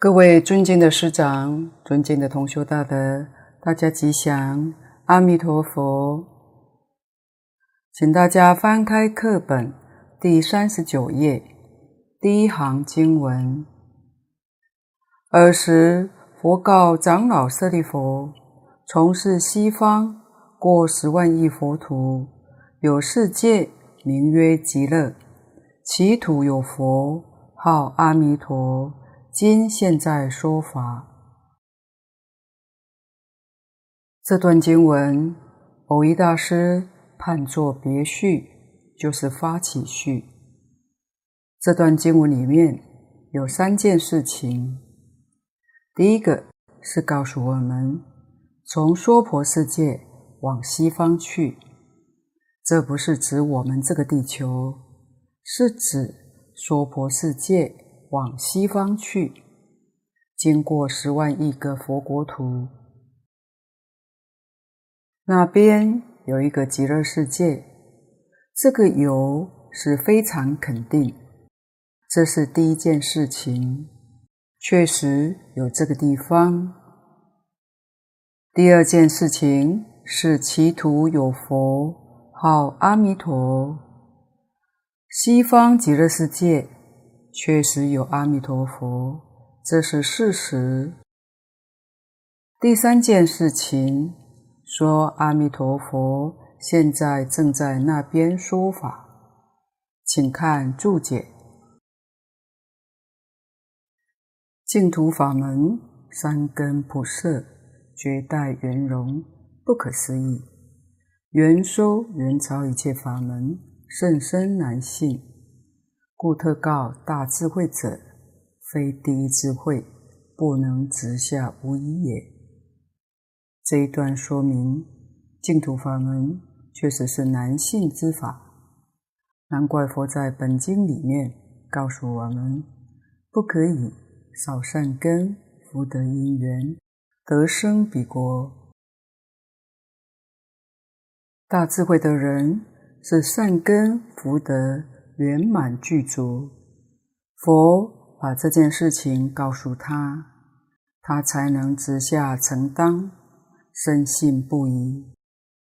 各位尊敬的师长、尊敬的同修大德，大家吉祥，阿弥陀佛。请大家翻开课本第三十九页第一行经文。尔时，佛告长老舍利弗：从是西方过十万亿佛土，有世界名曰极乐，其土有佛，号阿弥陀。今现在说法，这段经文，蕅益大师判作别序，就是发起序。这段经文里面有三件事情。第一个是告诉我们，从娑婆世界往西方去，这不是指我们这个地球，是指娑婆世界。往西方去，经过十万亿个佛国土，那边有一个极乐世界。这个有是非常肯定，这是第一件事情，确实有这个地方。第二件事情是其土有佛，号阿弥陀。西方极乐世界。确实有阿弥陀佛，这是事实。第三件事情说，阿弥陀佛现在正在那边说法，请看注解：净土法门三根普摄，绝代圆融，不可思议，圆收圆超一切法门，甚深难信。故特告大智慧者，非第一智慧，不能直下无疑也。这一段说明净土法门确实是难信之法，难怪佛在本经里面告诉我们，不可以少善根福德因缘得生彼国。大智慧的人是善根福德。圆满具足，佛把这件事情告诉他，他才能直下承担，深信不疑。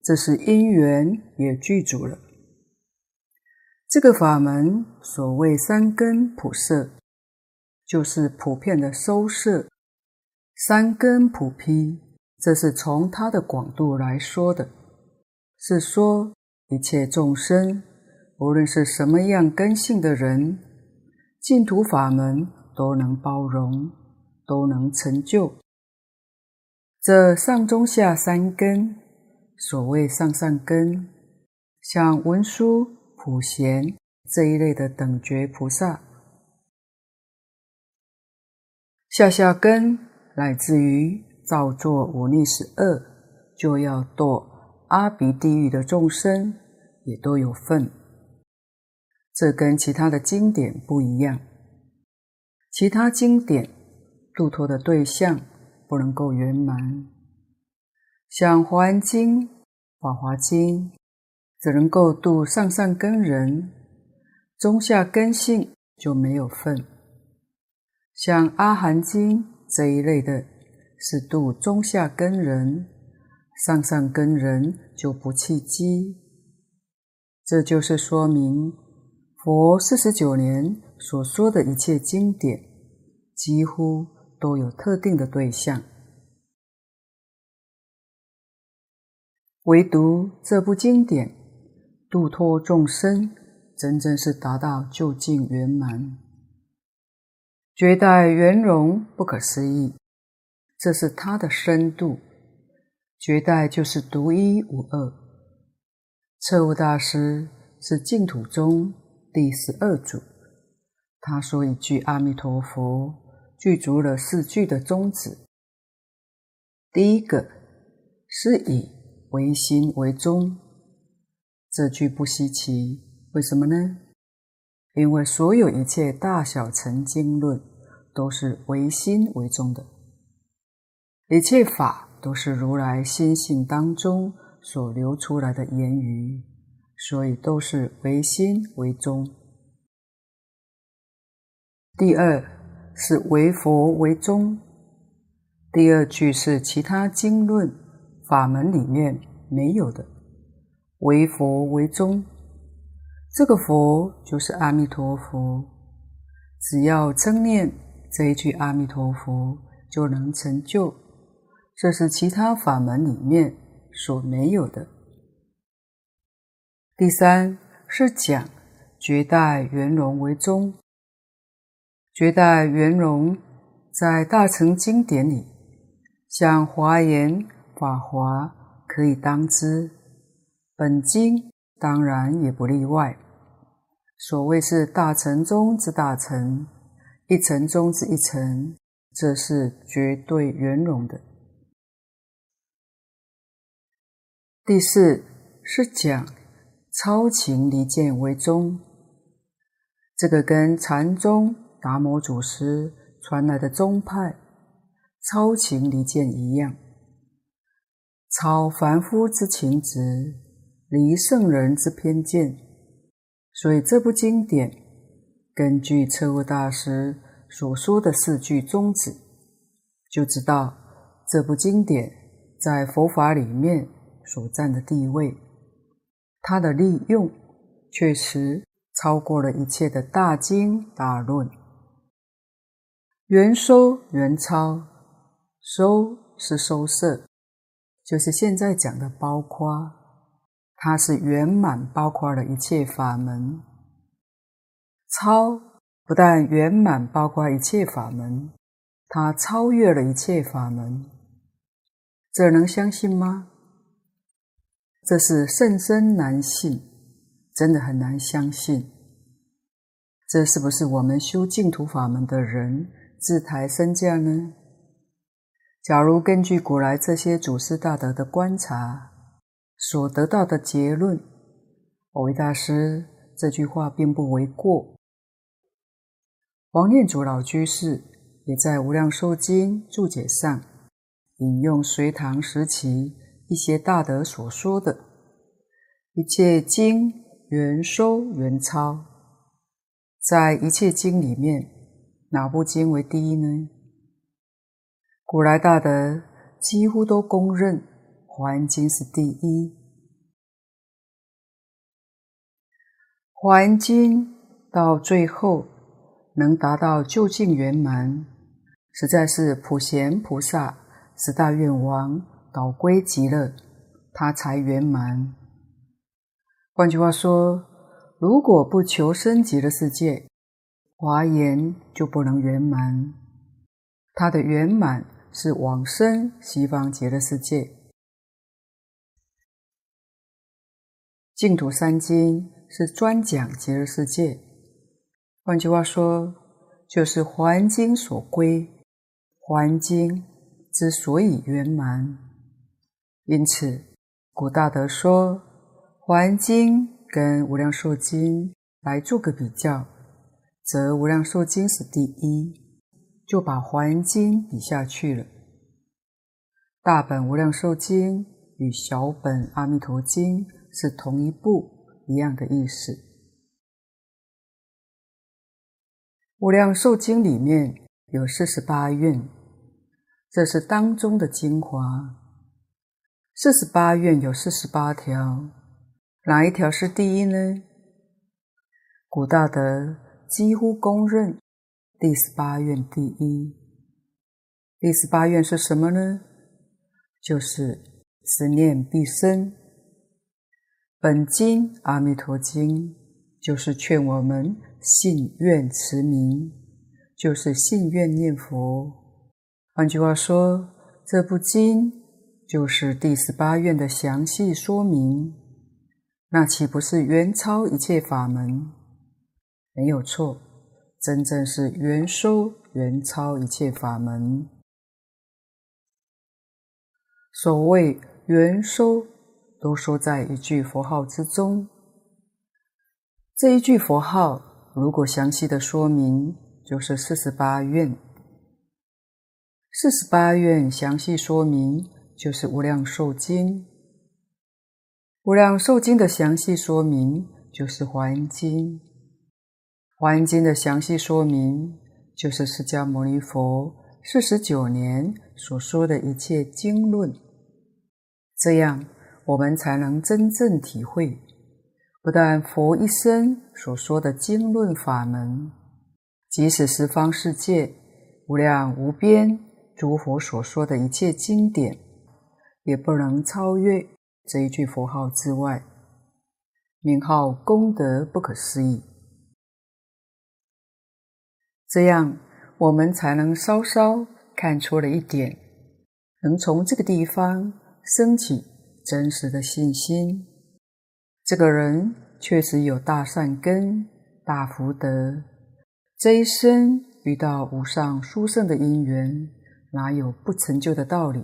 这是因缘也具足了。这个法门所谓三根普摄，就是普遍的收摄，三根普披，这是从它的广度来说的，是说一切众生。无论是什么样根性的人，净土法门都能包容，都能成就。这上中下三根，所谓上上根，像文殊、普贤这一类的等觉菩萨；下下根，乃至于造作五逆十恶，就要堕阿鼻地狱的众生，也都有份。这跟其他的经典不一样，其他经典度脱的对象不能够圆满，像《华严经》《法华经》只能够度上上根人，中下根性就没有份。像《阿含经》这一类的，是度中下根人，上上根人就不契机。这就是说明。佛四十九年所说的一切经典，几乎都有特定的对象，唯独这部经典度脱众生，真正是达到究竟圆满，绝代圆融，不可思议。这是它的深度，绝代就是独一无二。彻悟大师是净土中。第十二祖，他说一句阿弥陀佛，具足了四句的宗旨。第一个是以唯心为宗，这句不稀奇，为什么呢？因为所有一切大小成经论都是唯心为宗的，一切法都是如来心性当中所流出来的言语。所以都是唯心为宗。第二是唯佛为宗，第二句是其他经论法门里面没有的，唯佛为宗。这个佛就是阿弥陀佛，只要称念这一句阿弥陀佛，就能成就。这是其他法门里面所没有的。第三是讲绝代圆融为宗。绝代圆融在大乘经典里，像华严、法华可以当之，本经当然也不例外。所谓是大乘中之大乘，一乘中之一乘，这是绝对圆融的。第四是讲超情离见为宗，这个跟禅宗。达摩祖师传来的宗派，超情离见一样，超凡夫之情执，离圣人之偏见。所以这部经典，根据彻悟大师所说的四句宗旨，就知道这部经典在佛法里面所占的地位，它的利用确实超过了一切的大经大论。圆收圆超，收是收摄，就是现在讲的包括，它是圆满包括了一切法门。超不但圆满包括一切法门，它超越了一切法门，这能相信吗？这是甚深难信，真的很难相信。这是不是我们修净土法门的人？自抬身价呢？假如根据古来这些祖师大德的观察所得到的结论，蕅益大师这句话并不为过。王念祖老居士也在《无量寿经》注解上引用隋唐时期一些大德所说的：“一切经圆收圆抄，在一切经里面。”哪部经为第一呢？古来大德几乎都公认《华严经》是第一，《华严经》到最后能达到究竟圆满，实在是普贤菩萨十大愿王导归极乐，他才圆满。换句话说，如果不求生极乐世界，华严就不能圆满，它的圆满是往生西方极乐世界。净土三经是专讲极乐世界，换句话说，就是《华严经》所归。《华严经》之所以圆满，因此古大德说，《华严经》跟《无量寿经》来做个比较。则《无量寿经》是第一，就把《华严经》比下去了。大本《无量寿经》与小本《阿弥陀经》是同一部，一样的意思。《无量寿经》里面有四十八愿，这是当中的精华。四十八愿有四十八条，哪一条是第一呢？古大德。几乎公认第十八愿第一。第十八愿是什么呢？就是十念必生。本经《阿弥陀经》就是劝我们信愿持名，就是信愿念佛。换句话说，这部经就是第十八愿的详细说明。那岂不是圆超一切法门？没有错，真正是圆收圆超一切法门。所谓圆收，都说在一句佛号之中。这一句佛号，如果详细的说明，就是四十八愿。四十八愿详细说明，就是无量寿经。无量寿经的详细说明，就是华严经。华严经的详细说明就是释迦牟尼佛四十九年所说的一切经论。这样，我们才能真正体会，不但佛一生所说的经论法门，即使十方世界无量无边诸佛所说的一切经典，也不能超越这一句佛号之外。名号功德不可思议，这样我们才能稍稍看出了一点，能从这个地方升起真实的信心。这个人确实有大善根、大福德，这一生遇到无上殊胜的因缘，哪有不成就的道理？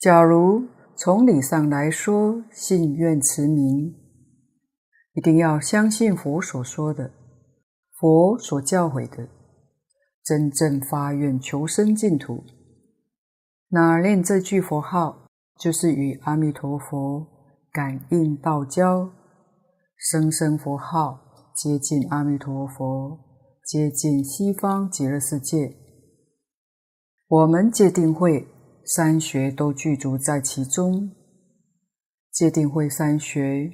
假如，从理上来说，信愿持名，一定要相信佛所说的，佛所教诲的，真正发愿求生净土。那念这句佛号，就是与阿弥陀佛感应道交，声声佛号接近阿弥陀佛，接近西方极乐世界。我们戒定慧。三学都具足在其中，戒定慧三学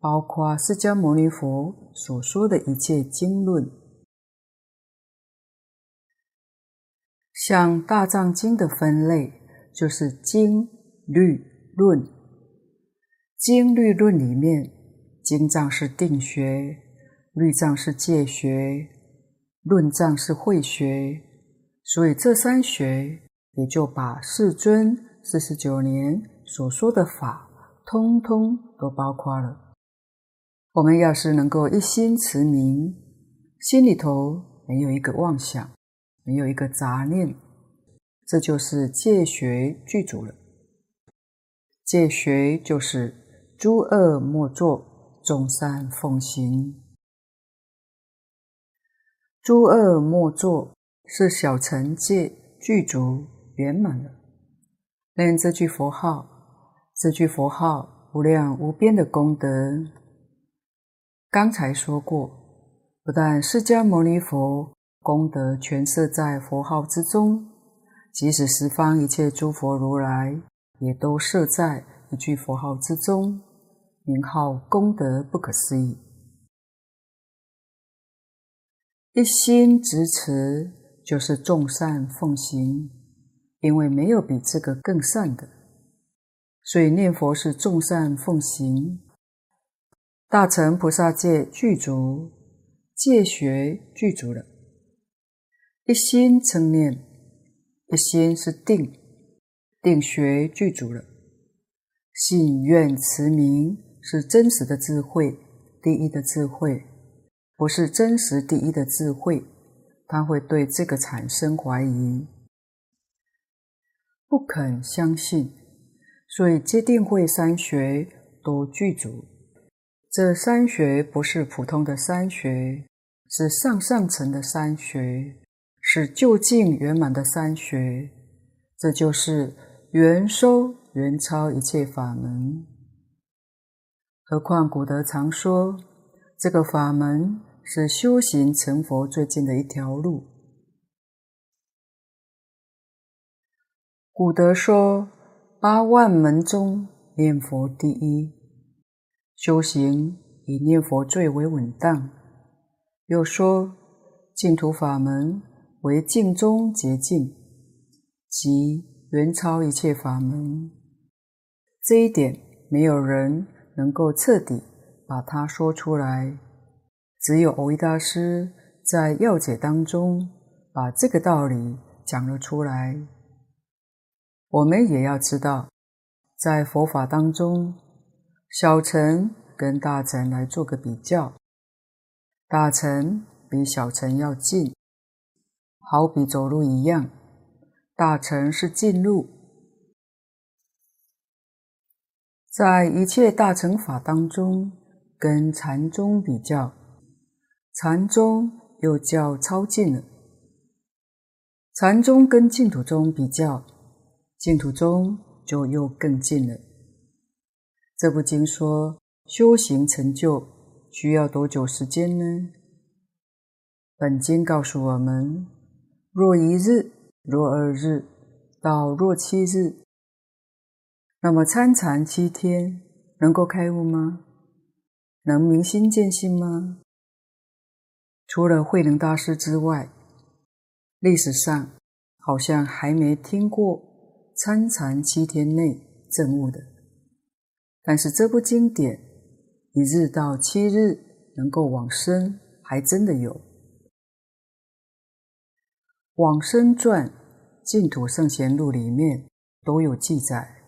包括释迦牟尼佛所说的一切经论，像大藏经的分类就是经、律、论。经、律、论里面，经藏是定学，律藏是戒学，论藏是慧学，所以这三学。也就把世尊四十九年所说的法，通通都包括了。我们要是能够一心持名，心里头没有一个妄想，没有一个杂念，这就是戒学具足了。戒学就是诸恶莫作，众善奉行。诸恶莫作是小乘戒具足。圆满了，念这句佛号，这句佛号无量无边的功德。刚才说过，不但释迦牟尼佛功德全摄在佛号之中，即使十方一切诸佛如来也都摄在一句佛号之中，名号功德不可思议。一心执持，就是众善奉行。因为没有比这个更善的，所以念佛是众善奉行。大乘菩萨戒具足，戒学具足了。一心称念，一心是定，定学具足了。信愿持名是真实的智慧，第一的智慧，不是真实第一的智慧，他会对这个产生怀疑。不肯相信，所以戒定慧三学都具足。这三学不是普通的三学，是上上层的三学，是究竟圆满的三学。这就是圆收圆超一切法门。何况古德常说，这个法门是修行成佛最近的一条路。古德说：“八万门中念佛第一，修行以念佛最为稳当。”又说：“净土法门为净中捷径，即远超一切法门。”这一点没有人能够彻底把它说出来，只有蕅益大师在要解当中把这个道理讲了出来。我们也要知道，在佛法当中，小乘跟大乘来做个比较，大乘比小乘要近，好比走路一样，大乘是近路。在一切大乘法当中，跟禅宗比较，禅宗又叫超近了。禅宗跟净土宗比较。净土宗就又更近了。这部经说修行成就需要多久时间呢？本经告诉我们：若一日，若二日，到若七日，那么参禅七天，能够开悟吗？能明心见性吗？除了慧能大师之外，历史上好像还没听过参禅七天内证悟的。但是这部经典，一日到七日能够往生，还真的有。往生传、净土圣贤录里面都有记载，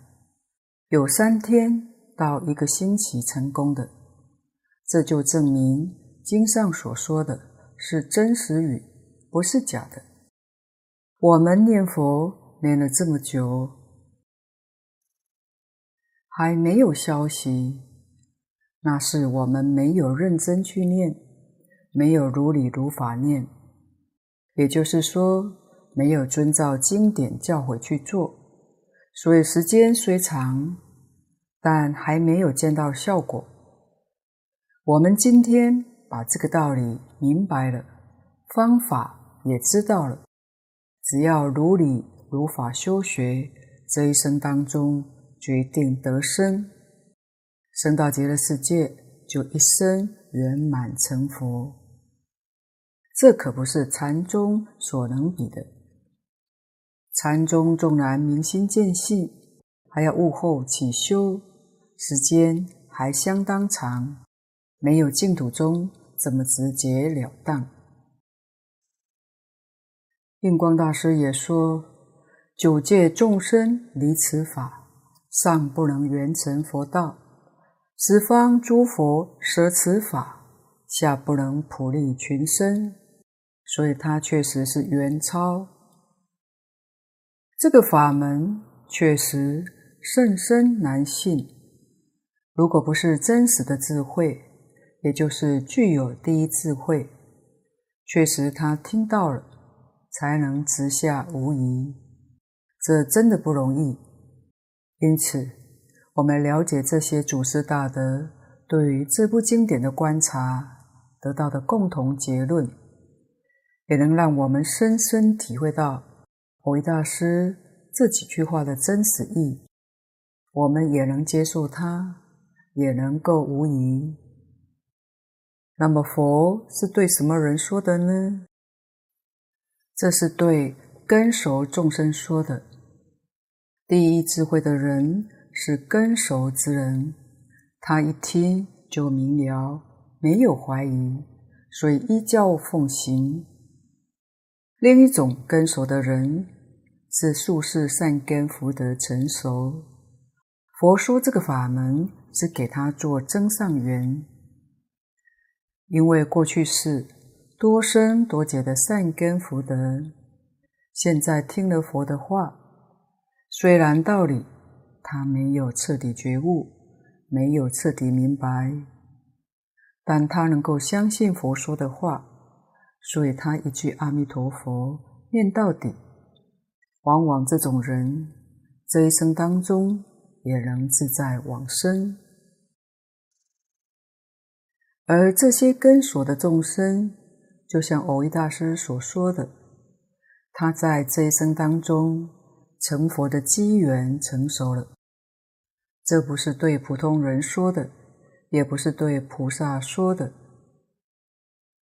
有三天到一个星期成功的，这就证明经上所说的是真实语，不是假的。我们念佛念了这么久，还没有消息，那是我们没有认真去念，没有如理如法念。也就是说，没有遵照经典教诲去做，所以时间虽长，但还没有见到效果。我们今天把这个道理明白了，方法也知道了，只要如理如法修学，这一生当中决定得生，生到极乐世界，就一生圆满成佛。这可不是禅宗所能比的。禅宗纵然明心见性，还要悟后起修，时间还相当长，没有净土宗这么直截了当。印光大师也说：“九界众生离此法，尚不能圆成佛道；十方诸佛舍此法，下不能普利群生。”所以，它确实是远超这个法门，确实甚深难信。如果不是真实的智慧，也就是具有第一智慧，确实他听到了，才能直下无疑。这真的不容易。因此，我们了解这些祖师大德对于这部经典的观察，得到的共同结论。也能让我们深深体会到蕅益大师这几句话的真实意，我们也能接受它，也能够无疑。那么佛是对什么人说的呢？这是对根熟众生说的。第一智慧的人是根熟之人，他一听就明了，没有怀疑，所以依教奉行。另一种根熟的人是宿世善根福德成熟，佛说这个法门是给他做增上缘，因为过去世多生多劫的善根福德，现在听了佛的话，虽然道理他没有彻底觉悟，没有彻底明白，但他能够相信佛说的话。所以他一句阿弥陀佛念到底，往往这种人这一生当中也能自在往生。而这些根所的众生，就像蕅益大师所说的，他在这一生当中成佛的机缘成熟了。这不是对普通人说的，也不是对菩萨说的。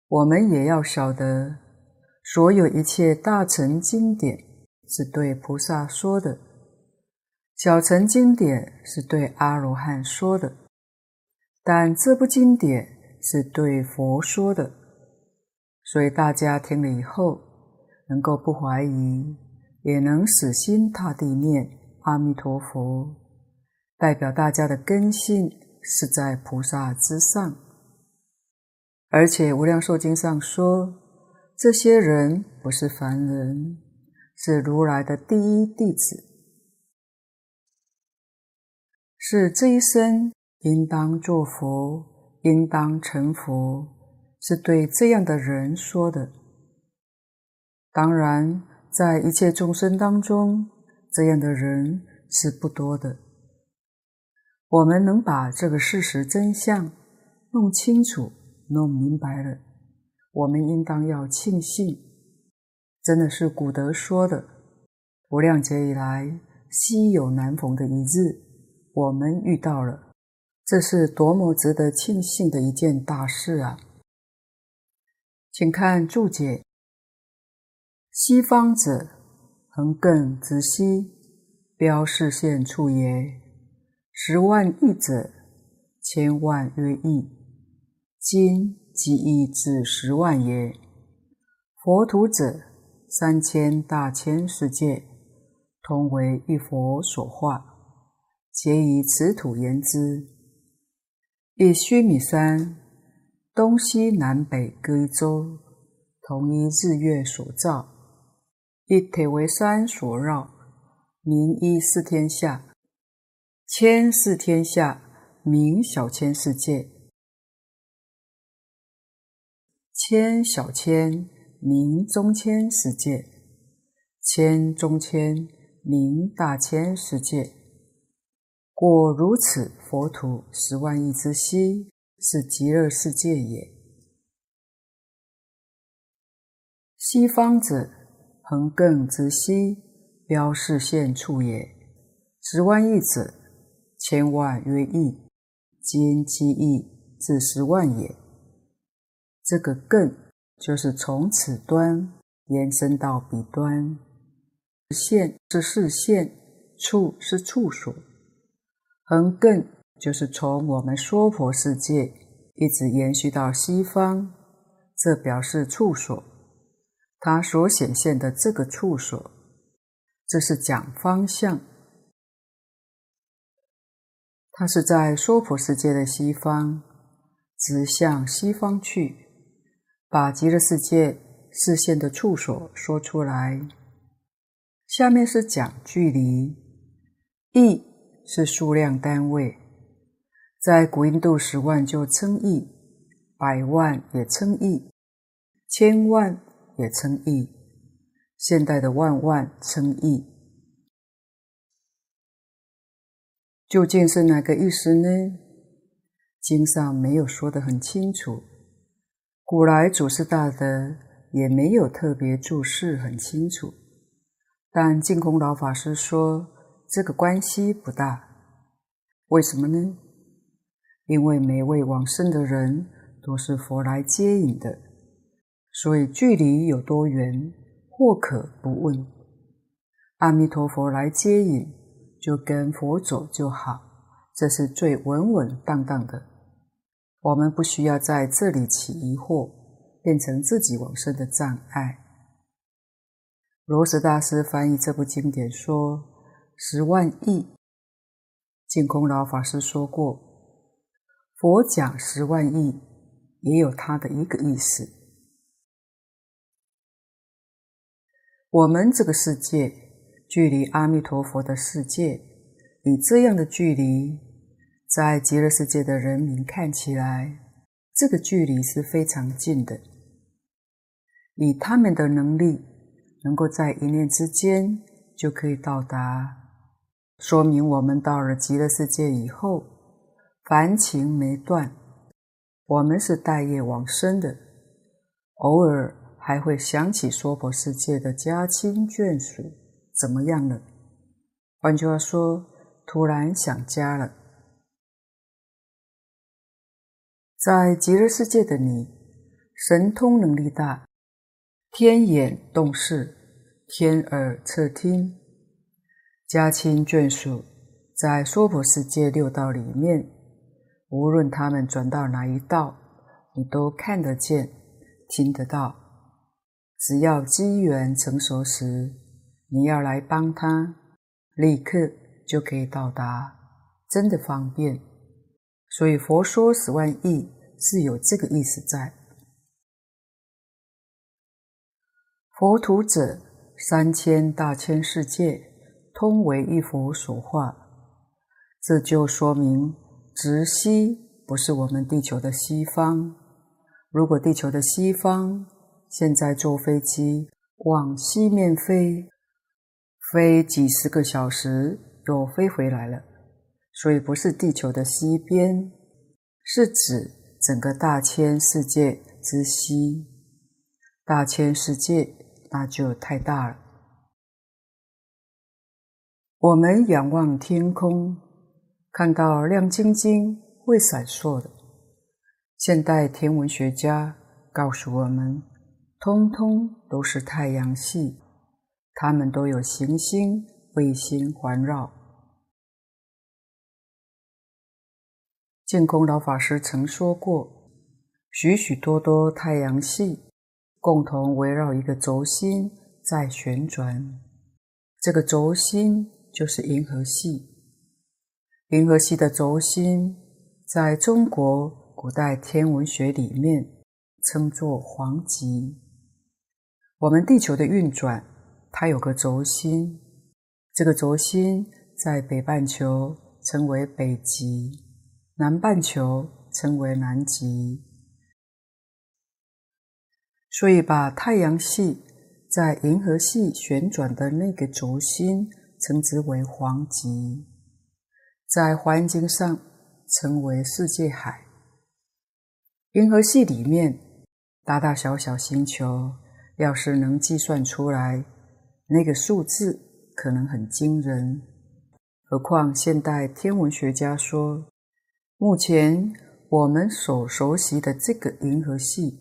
我们也要晓得，所有一切大乘经典是对菩萨说的，小乘经典是对阿罗汉说的，但这部经典是对佛说的，所以大家听了以后，能够不怀疑，也能死心塌地念阿弥陀佛，代表大家的根性是在菩萨之上。而且《无量寿经》上说，这些人不是凡人，是如来的第一弟子，是这一生应当做佛，应当成佛，是对这样的人说的。当然，在一切众生当中，这样的人是不多的。我们能把这个事实真相弄清楚。弄明白了，我们应当要庆幸，真的是古德说的“无量劫以来，稀有难逢的一日”，我们遇到了，这是多么值得庆幸的一件大事啊！请看注解：“西方者，横亘直西，标示现处也。十万亿者，千万约亿，今即亿至十万也。佛土者，三千大千世界，同为一佛所化，皆以此土言之。一须弥山。”东西南北各一洲，同一日月所照，一铁围山所绕，名一四天下；千四天下，名小千世界；千小千，名中千世界；千中千，名大千世界。果如此，佛土十万亿之西。是极乐世界也。西方者，横亘直西，标示现处也。十万亿者，千万约亿，今即亿至十万也。这个亘就是从此端延伸到彼端，现是视线，处是处所，横亘。就是从我们娑婆世界一直延续到西方，这表示处所，它所显现的这个处所，这是讲方向，它是在娑婆世界的西方，直向西方去，把极乐世界视线的处所说出来。下面是讲距离，亿是数量单位。在古印度，十万就称亿，百万也称亿，千万也称亿，现代的万万称亿，究竟是哪个意思呢？经上没有说得很清楚，古来祖师大德也没有特别注释很清楚，但净空老法师说这个关系不大，为什么呢？因为每位往生的人都是佛来接引的，所以距离有多远，或可不问。阿弥陀佛来接引，就跟佛走就好，这是最稳稳当当的。我们不需要在这里起疑惑，变成自己往生的障碍。罗什大师翻译这部经典说：“十万亿。”净空老法师说过。佛讲十万亿，也有他的一个意思。我们这个世界距离阿弥陀佛的世界，以这样的距离，在极乐世界的人民看起来，这个距离是非常近的。以他们的能力，能够在一念之间就可以到达，说明我们到了极乐世界以后。凡情没断，我们是带业往生的，偶尔还会想起娑婆世界的家亲眷属，怎么样了？换句话说，突然想家了。在极乐世界的你，神通能力大，天眼洞视，天耳侧听，家亲眷属在娑婆世界六道里面。无论他们转到哪一道，你都看得见、听得到。只要机缘成熟时，你要来帮他，立刻就可以到达，真的方便。所以佛说十万亿是有这个意思在。佛土者，三千大千世界，通为一佛所化，这就说明。直西不是我们地球的西方。如果地球的西方现在坐飞机往西面飞，飞几十个小时又飞回来了，所以不是地球的西边，是指整个大千世界之西。大千世界那就太大了。我们仰望天空，看到亮晶晶、会闪烁的。现代天文学家告诉我们，通通都是太阳系，它们都有行星、卫星环绕。净空老法师曾说过，许许多多太阳系共同围绕一个轴心在旋转，这个轴心就是银河系。银河系的轴心在中国古代天文学里面称作黄极。我们地球的运转，它有个轴心，这个轴心在北半球称为北极。南半球称为南极，所以把太阳系在银河系旋转的那个轴心称之为黄极，在华严经上称为世界海。银河系里面大大小小星球，要是能计算出来，那个数字可能很惊人。何况现代天文学家说。目前我们所熟悉的这个银河系，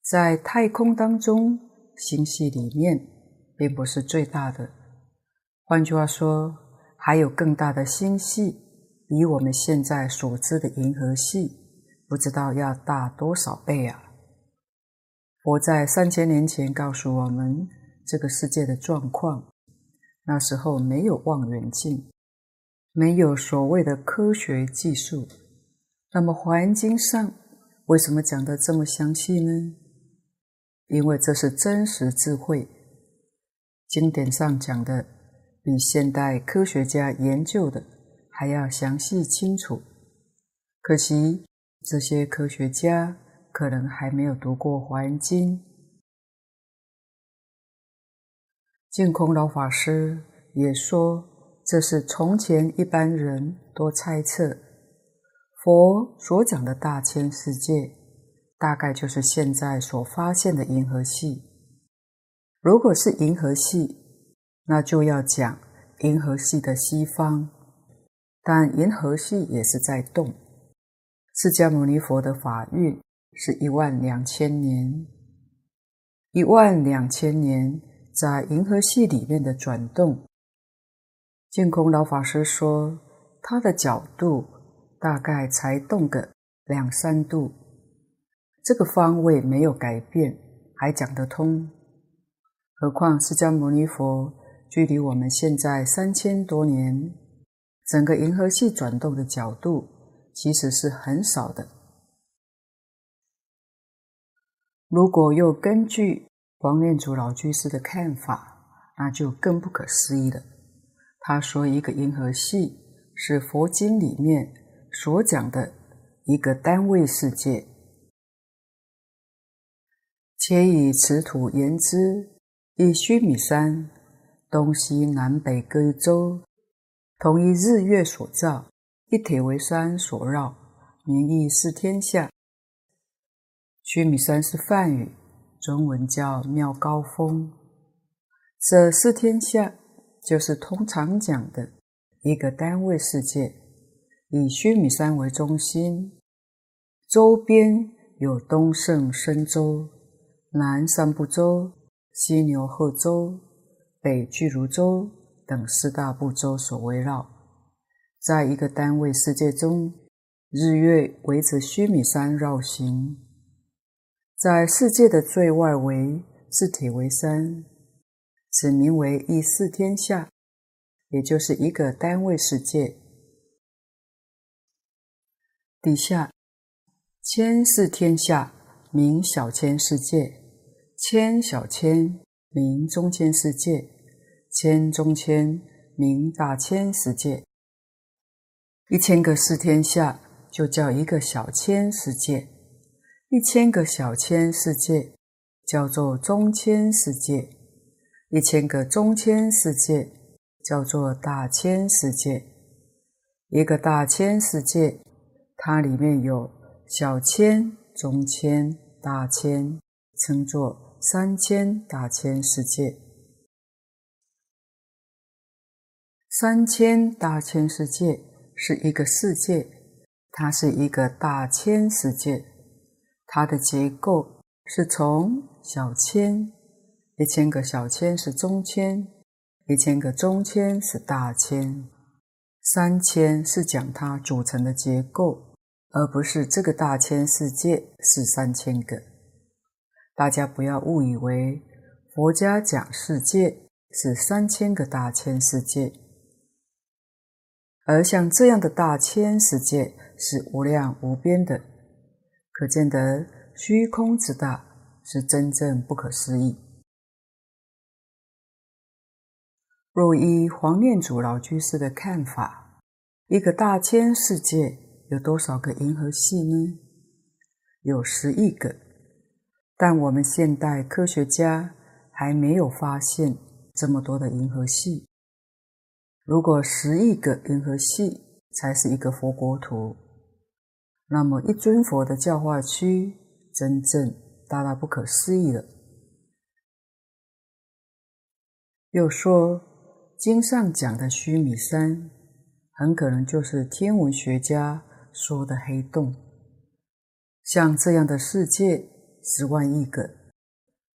在太空当中星系里面，并不是最大的。换句话说，还有更大的星系，比我们现在所知的银河系，不知道要大多少倍啊！佛在三千年前告诉我们这个世界的状况，那时候没有望远镜。没有所谓的科学技术，那么《华严经》上为什么讲得这么详细呢？因为这是真实智慧，经典上讲的比现代科学家研究的还要详细清楚。可惜这些科学家可能还没有读过《华严经》。净空老法师也说。这是从前一般人都猜测，佛所讲的大千世界，大概就是现在所发现的银河系。如果是银河系，那就要讲银河系的西方，但银河系也是在动。释迦牟尼佛的法运是一万两千年，一万两千年在银河系里面的转动。净空老法师说，他的角度大概才动个两三度，这个方位没有改变，还讲得通。何况释迦牟尼佛距离我们现在三千多年，整个银河系转动的角度其实是很少的。如果又根据王念祖老居士的看法，那就更不可思议了。他说：“一个银河系是佛经里面所讲的一个单位世界。且以此土言之，一须弥山东西南北各一周，同一日月所照，一铁围山所绕，名义是天下。须弥山是梵语，中文叫妙高峰。这四天下。”就是通常讲的一个单位世界，以须弥山为中心，周边有东胜神洲、南三部洲、西牛贺洲、北俱芦洲等四大部洲所围绕。在一个单位世界中，日月围着须弥山绕行，在世界的最外围是铁围山。此名为一四天下，也就是一个单位世界。底下千四天下名小千世界，千小千名中千世界，千中千名大千世界。一千个四天下就叫一个小千世界，一千个小千世界叫做中千世界。一千个中千世界叫做大千世界，一个大千世界，它里面有小千、中千、大千、称作三千大千世界。三千大千世界是一个世界，它是一个大千世界，它的结构是从小千，一千个小千是中千，一千个中千是大千，三千是讲它组成的结构。而不是这个大千世界是三千个，大家不要误以为佛家讲世界是三千个大千世界，而像这样的大千世界是无量无边的，可见得虚空之大是真正不可思议。若依黄念祖老居士的看法，一个大千世界。有多少个银河系呢？有十亿个，但我们现代科学家还没有发现这么多的银河系。如果十亿个银河系才是一个佛国土，那么一尊佛的教化区真正大大不可思议了。又说，经上讲的须弥山，很可能就是天文学家。说的黑洞，像这样的世界十万亿个，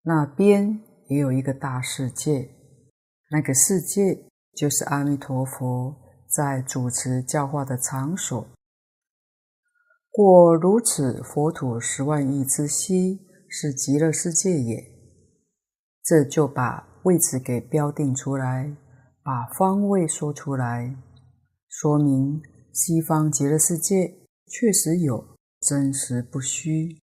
那边也有一个大世界，那个世界就是阿弥陀佛在主持教化的场所。过如此佛土十万亿之悉，是极乐世界也。这就把位置给标定出来，把方位说出来，说明。西方极乐世界确实有，真实不虚。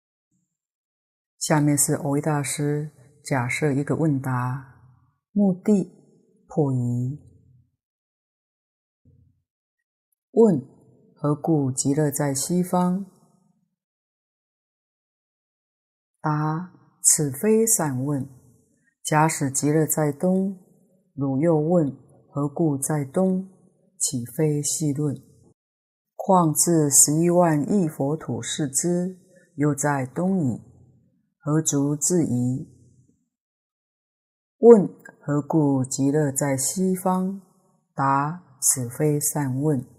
下面是蕅益大师假设一个问答，目的破疑。问：何故极乐在西方？答：此非善问。假使极乐在东，汝又问何故在东，岂非戏论？况自十一万亿佛土视之，又在东矣，何足置疑？问：何故极乐在西方？答：此非善问。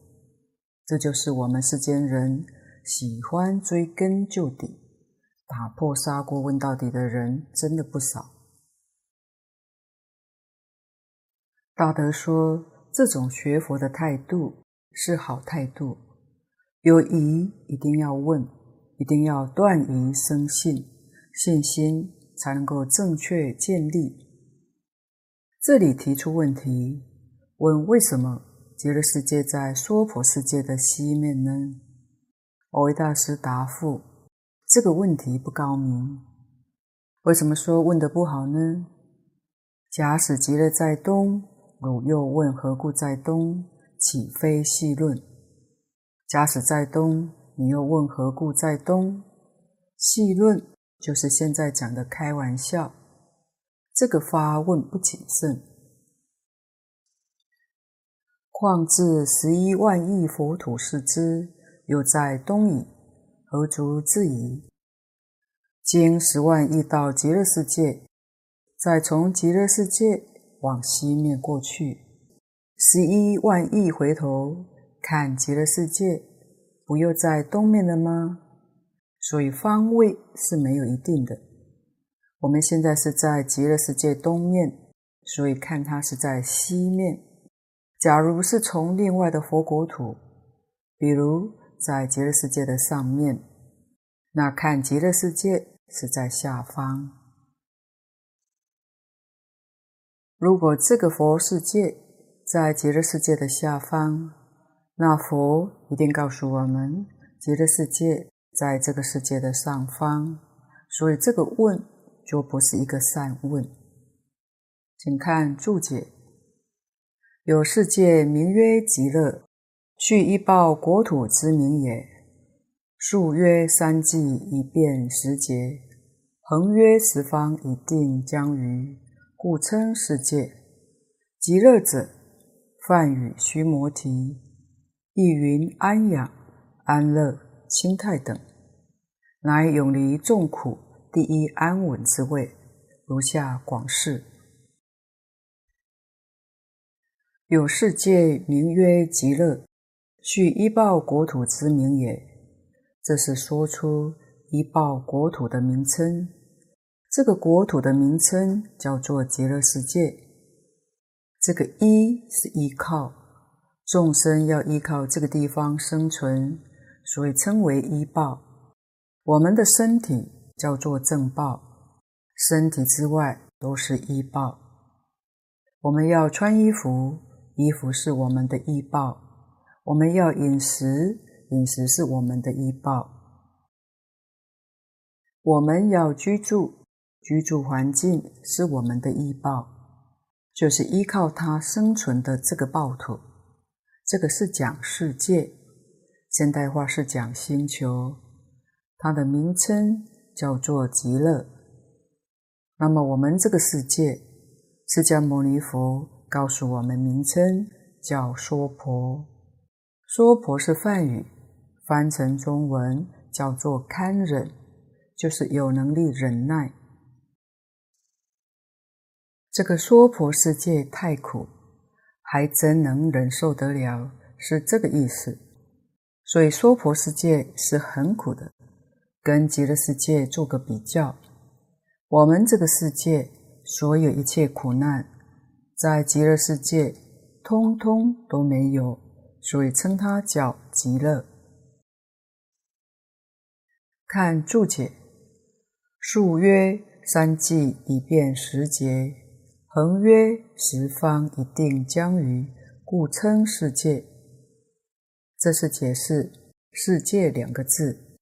这就是我们世间人喜欢追根究底、打破砂锅问到底的人，真的不少。大德说，这种学佛的态度是好态度。有疑一定要问，一定要断疑生信，信心才能够正确建立。这里提出问题，问为什么极乐世界在娑婆世界的西面呢？蕅益大师答复：这个问题不高明。为什么说问得不好呢？假使极乐在东，汝又问何故在东，岂非戏论？假使在东，你又问何故在东？戏论就是现在讲的开玩笑。这个发问不谨慎。况自十一万亿佛土是之，又在东矣，何足置疑？经十万亿到极乐世界，再从极乐世界往西面过去，十一万亿回头。看极乐世界，不又在东面了吗？所以方位是没有一定的。我们现在是在极乐世界东面，所以看它是在西面。假如是从另外的佛国土，比如在极乐世界的上面，那看极乐世界是在下方。如果这个佛世界在极乐世界的下方，那佛一定告诉我们，极乐世界在这个世界的上方，所以这个问就不是一个善问。请看注解：有世界名曰极乐，续一报国土之名也。竖曰三季以遍十劫，横曰十方以定疆域，故称世界。极乐者，梵语须摩提。意云安养、安乐、清泰等，乃永离众苦，第一安稳之位，如下广释：有世界名曰极乐，须依报国土之名也。这是说出依报国土的名称。这个国土的名称叫做极乐世界。这个依是依靠，众生要依靠这个地方生存，所以称为依报。我们的身体叫做正报，身体之外都是依报。我们要穿衣服，衣服是我们的衣报；我们要饮食，饮食是我们的衣报；我们要居住。居住环境是我们的衣报，就是依靠它生存的这个报土。这个是讲世界，现代化是讲星球，它的名称叫做极乐。那么我们这个世界，释迦牟尼佛告诉我们名称叫娑婆。娑婆是梵语，翻成中文叫做堪忍，就是有能力忍耐。这个娑婆世界太苦，还真能忍受得了，是这个意思。所以娑婆世界是很苦的，跟极乐世界做个比较。我们这个世界所有一切苦难，在极乐世界通通都没有，所以称它叫极乐。看注解，竖曰三际以遍十节。横曰十方一定将于，故称世界。这是解释“世界”两个字。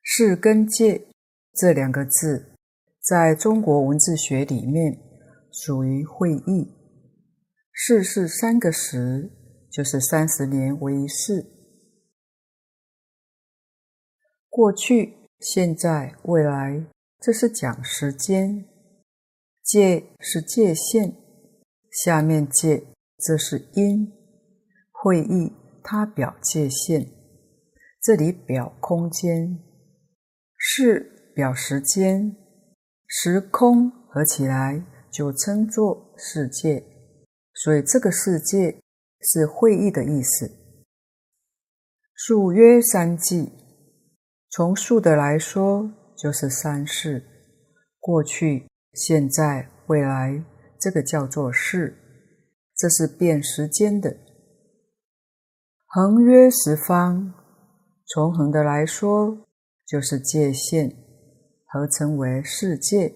世跟界这两个字，在中国文字学里面属于会意。世是三个十，就是三十年为一世。过去、现在、未来，这是讲时间。界是界限，下面界这是因。会意它表界限，这里表空间。世表时间，时空合起来就称作世界。所以这个世界是会意的意思。数约三际，从数的来说就是三世，过去。现在、未来，这个叫做世，这是变时间的。横曰十方，从横的来说，就是界限，合称为世界。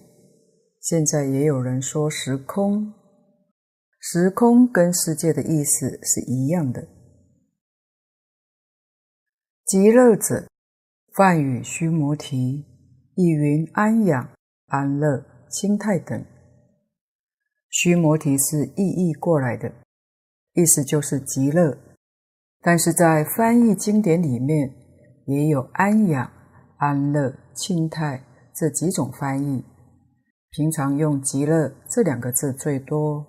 现在也有人说时空，时空跟世界的意思是一样的。极乐者，梵语须摩提，意云安养、安乐。清泰等，须摩提是意译过来的，意思就是极乐。但是在翻译经典里面，也有安养、安乐、清泰这几种翻译。平常用极乐这两个字最多，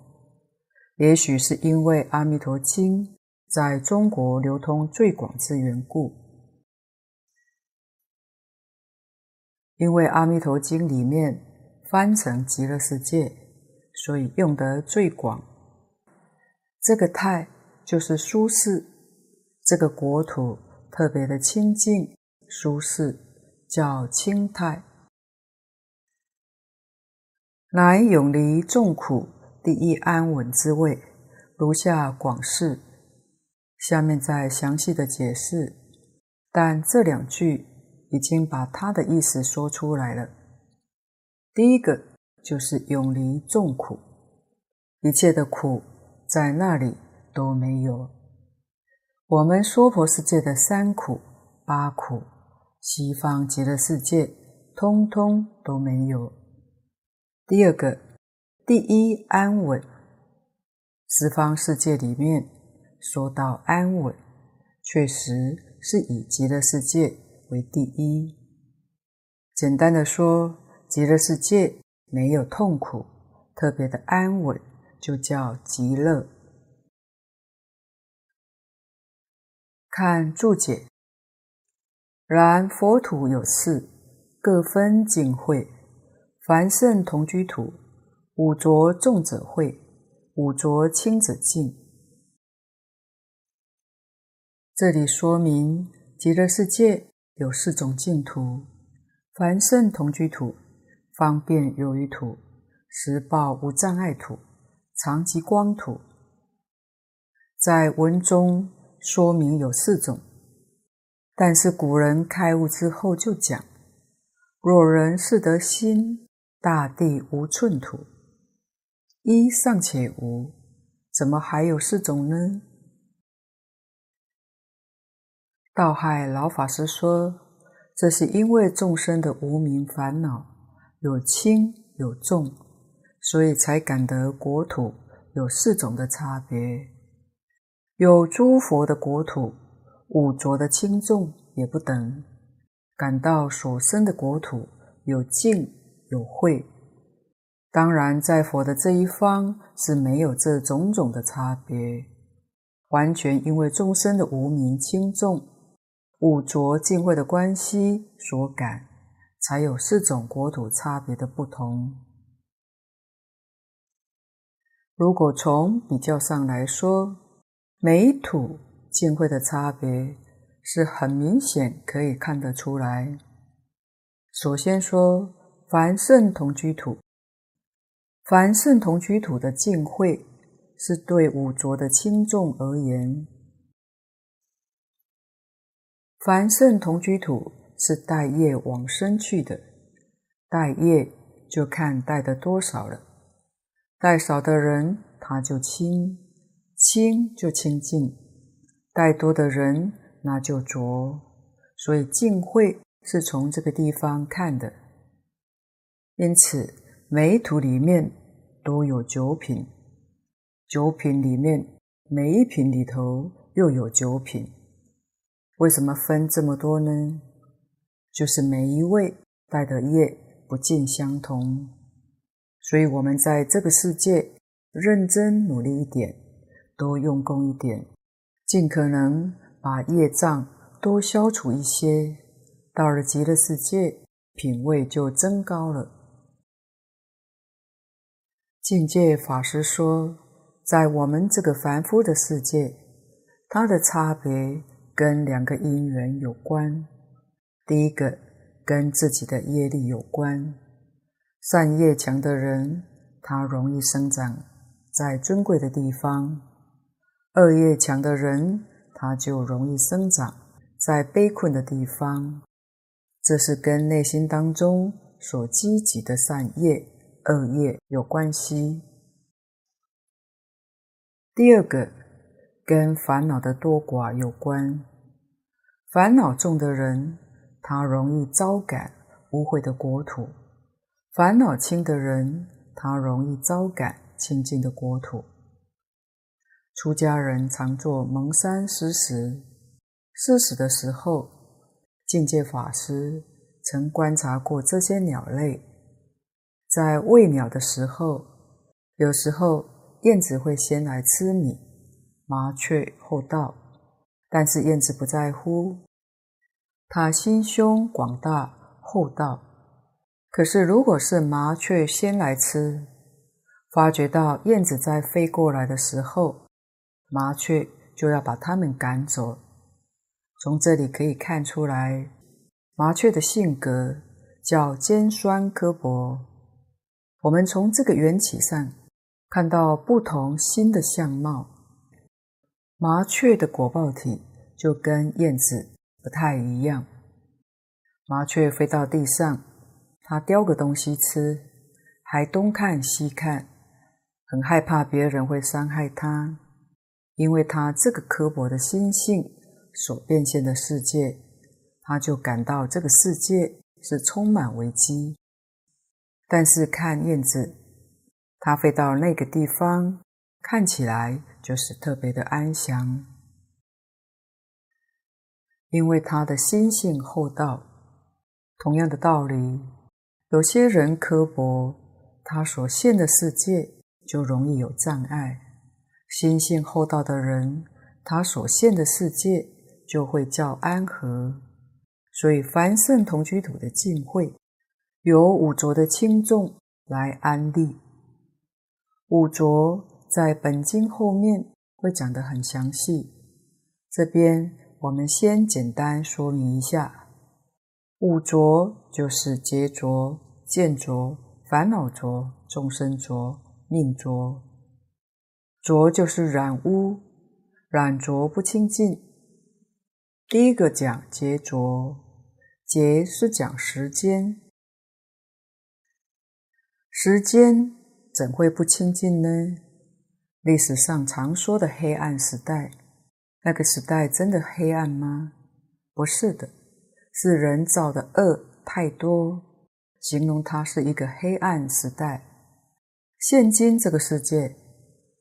也许是因为《阿弥陀经》在中国流通最广之缘故。因为《阿弥陀经》里面。翻成极乐世界，所以用得最广。这个泰就是舒适，这个国土特别的清净舒适，叫清泰。乃永离众苦，第一安稳之位，如下广释。下面再详细的解释，但这两句已经把它的意思说出来了。第一个就是永离众苦，一切的苦在那里都没有。我们娑婆世界的三苦、八苦，西方极乐世界通通都没有。第二个，第一安稳，十方世界里面说到安稳，确实是以极乐世界为第一。简单的说。极乐世界没有痛苦，特别的安稳，就叫极乐。看注解，然佛土有四，各分净秽，凡圣同居土，五浊重者秽，五浊轻者净。这里说明极乐世界有四种净土：凡圣同居土、方便有余土、实报无障碍土、常寂光土。在文中说明有四种，但是古人开悟之后就讲：若人是得心，大地无寸土，一尚且无，怎么还有四种呢？道海老法师说，这是因为众生的无明烦恼有轻有重，所以才感得国土有四种的差别。有诸佛的国土，五浊的轻重也不等；感到所生的国土有净有慧，当然在佛的这一方是没有这种种的差别，完全因为众生的无明轻重、五浊净秽的关系所感，才有四种国土差别的不同。如果从比较上来说，每土净秽的差别是很明显，可以看得出来。首先说，凡圣同居土，凡圣同居土的净秽是对五浊的轻重而言。凡圣同居土是带业往生去的，带业就看带的多少了，带少的人他就轻。轻就清净，带多的人那就浊，所以净秽是从这个地方看的。因此，每一土里面都有九品，九品里面每一品里头又有九品。为什么分这么多呢？就是每一位带的业不尽相同，所以我们在这个世界认真努力一点。多用功一点，尽可能把业障多消除一些，到了极乐世界，品位就增高了。境界法师说，在我们这个凡夫的世界，它的差别跟两个因缘有关。第一个跟自己的业力有关，善业强的人，他容易生长在尊贵的地方。恶业强的人，他就容易生长在悲困的地方。这是跟内心当中所积极的善业、恶业有关系。第二个，跟烦恼的多寡有关。烦恼重的人，他容易招感污秽的国土；烦恼轻的人，他容易招感清净的国土。出家人常做蒙山施食，施食的时候，境界法师曾观察过这些鸟类，在喂鸟的时候，有时候燕子会先来吃米，麻雀后到，但是燕子不在乎，它心胸广大，厚道。可是如果是麻雀先来吃，发觉到燕子在飞过来的时候，麻雀就要把它们赶走。从这里可以看出来，麻雀的性格叫尖酸刻薄。我们从这个缘起上看到不同心的相貌。麻雀的果报体就跟燕子不太一样。麻雀飞到地上，它叼个东西吃，还东看西看，很害怕别人会伤害它。因为它这个刻薄的心性所变现的世界，它就感到这个世界是充满危机。但是看燕子，它飞到那个地方，看起来就是特别的安详。因为他的心性厚道。同样的道理，有些人刻薄，他所现的世界就容易有障碍。心性厚道的人，他所现的世界就会较安和，所以凡圣同居土的净秽，由五浊的轻重来安立。五浊在本经后面会讲得很详细，这边我们先简单说明一下。五浊就是劫浊、见浊、烦恼浊、众生浊、命浊。浊就是染污，染浊不清净。第一个讲劫浊，劫是讲时间，时间怎会不清净呢？历史上常说的黑暗时代，那个时代真的黑暗吗？不是的。是人造的恶太多，形容它是一个黑暗时代。现今这个世界，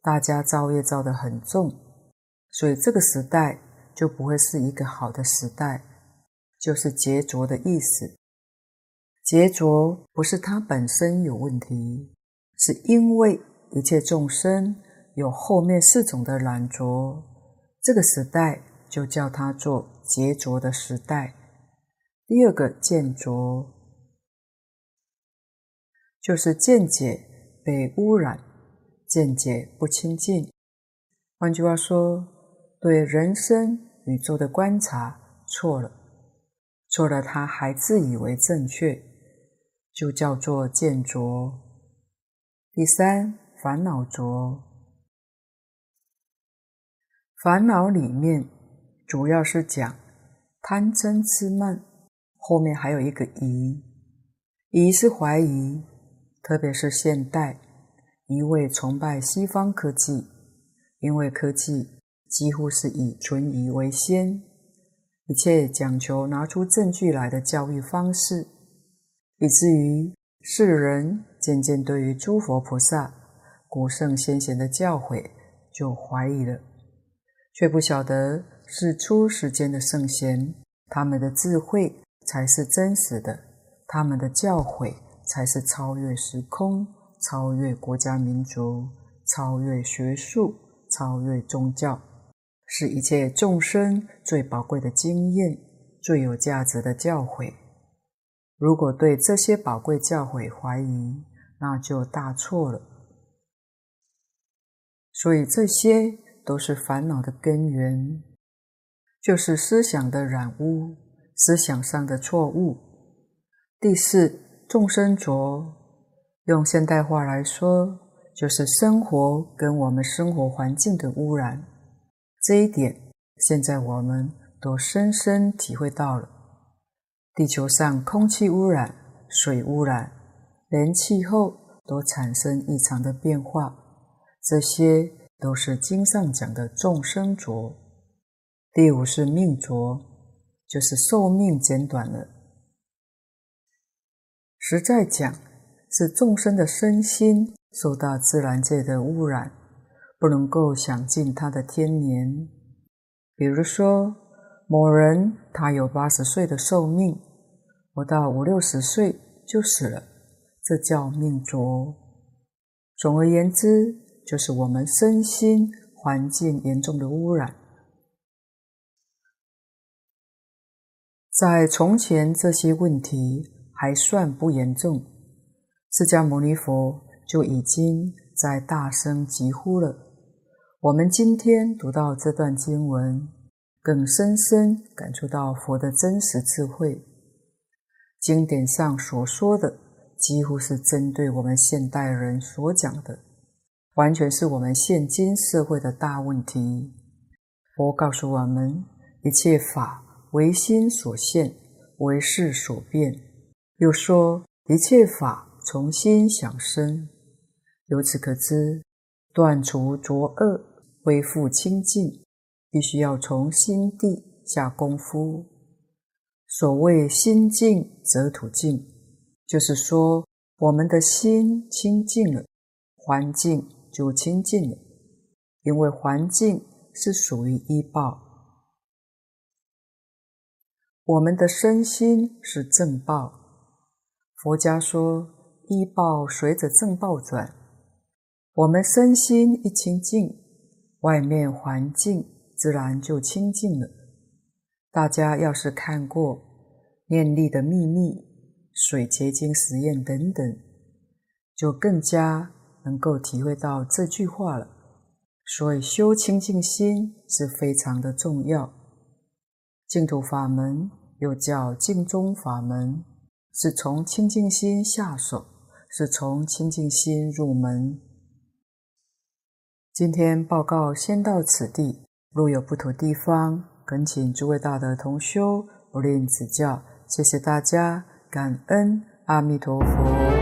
大家造业造得很重，所以这个时代就不会是一个好的时代，就是劫浊的意思。劫浊不是它本身有问题，是因为一切众生有后面四种的染浊，这个时代就叫它做劫浊的时代。第二个见浊，就是见解被污染，见解不清净。换句话说，对人生宇宙的观察错了，错了，他还自以为正确，就叫做见浊。第三，烦恼浊，烦恼里面主要是讲贪嗔痴慢。后面还有一个疑，疑是怀疑，特别是现代，一味崇拜西方科技，因为科技几乎是以存疑为先，一切讲求拿出证据来的教育方式，以至于世人渐渐对于诸佛菩萨、古圣先贤的教诲就怀疑了，却不晓得是出世间的圣贤，他们的智慧。才是真实的，他们的教诲才是超越时空、超越国家民族、超越学术、超越宗教，是一切众生最宝贵的经验、最有价值的教诲。如果对这些宝贵教诲怀疑，那就大错了。所以这些都是烦恼的根源，就是思想的染污。思想上的错误。第四，众生浊，用现代话来说，就是生活跟我们生活环境的污染。这一点，现在我们都深深体会到了。地球上空气污染、水污染，连气候都产生异常的变化，这些都是经上讲的众生浊。第五是命浊。就是寿命减短了。实在讲，是众生的身心受到自然界的污染，不能够享尽他的天年。比如说，某人他有八十岁的寿命，活到五六十岁就死了，这叫命浊。总而言之，就是我们身心环境严重的污染。在从前，这些问题还算不严重，释迦牟尼佛就已经在大声疾呼了。我们今天读到这段经文，更深深感触到佛的真实智慧。经典上所说的，几乎是针对我们现代人所讲的，完全是我们现今社会的大问题。佛告诉我们，一切法。唯心所现，唯识所变。又说一切法从心想生。由此可知，断除浊恶，恢复清净，必须要从心地下功夫。所谓心净则土净，就是说我们的心清净了，环境就清净了。因为环境是属于依报。我们的身心是正报，佛家说依报随着正报转。我们身心一清净，外面环境自然就清净了。大家要是看过念力的秘密、水结晶实验等等，就更加能够体会到这句话了。所以修清净心是非常的重要。净土法门又叫净宗法门，是从清净心下手，是从清净心入门。今天报告先到此地，若有不妥地方，恳请诸位大德同修不吝指教。谢谢大家，感恩阿弥陀佛。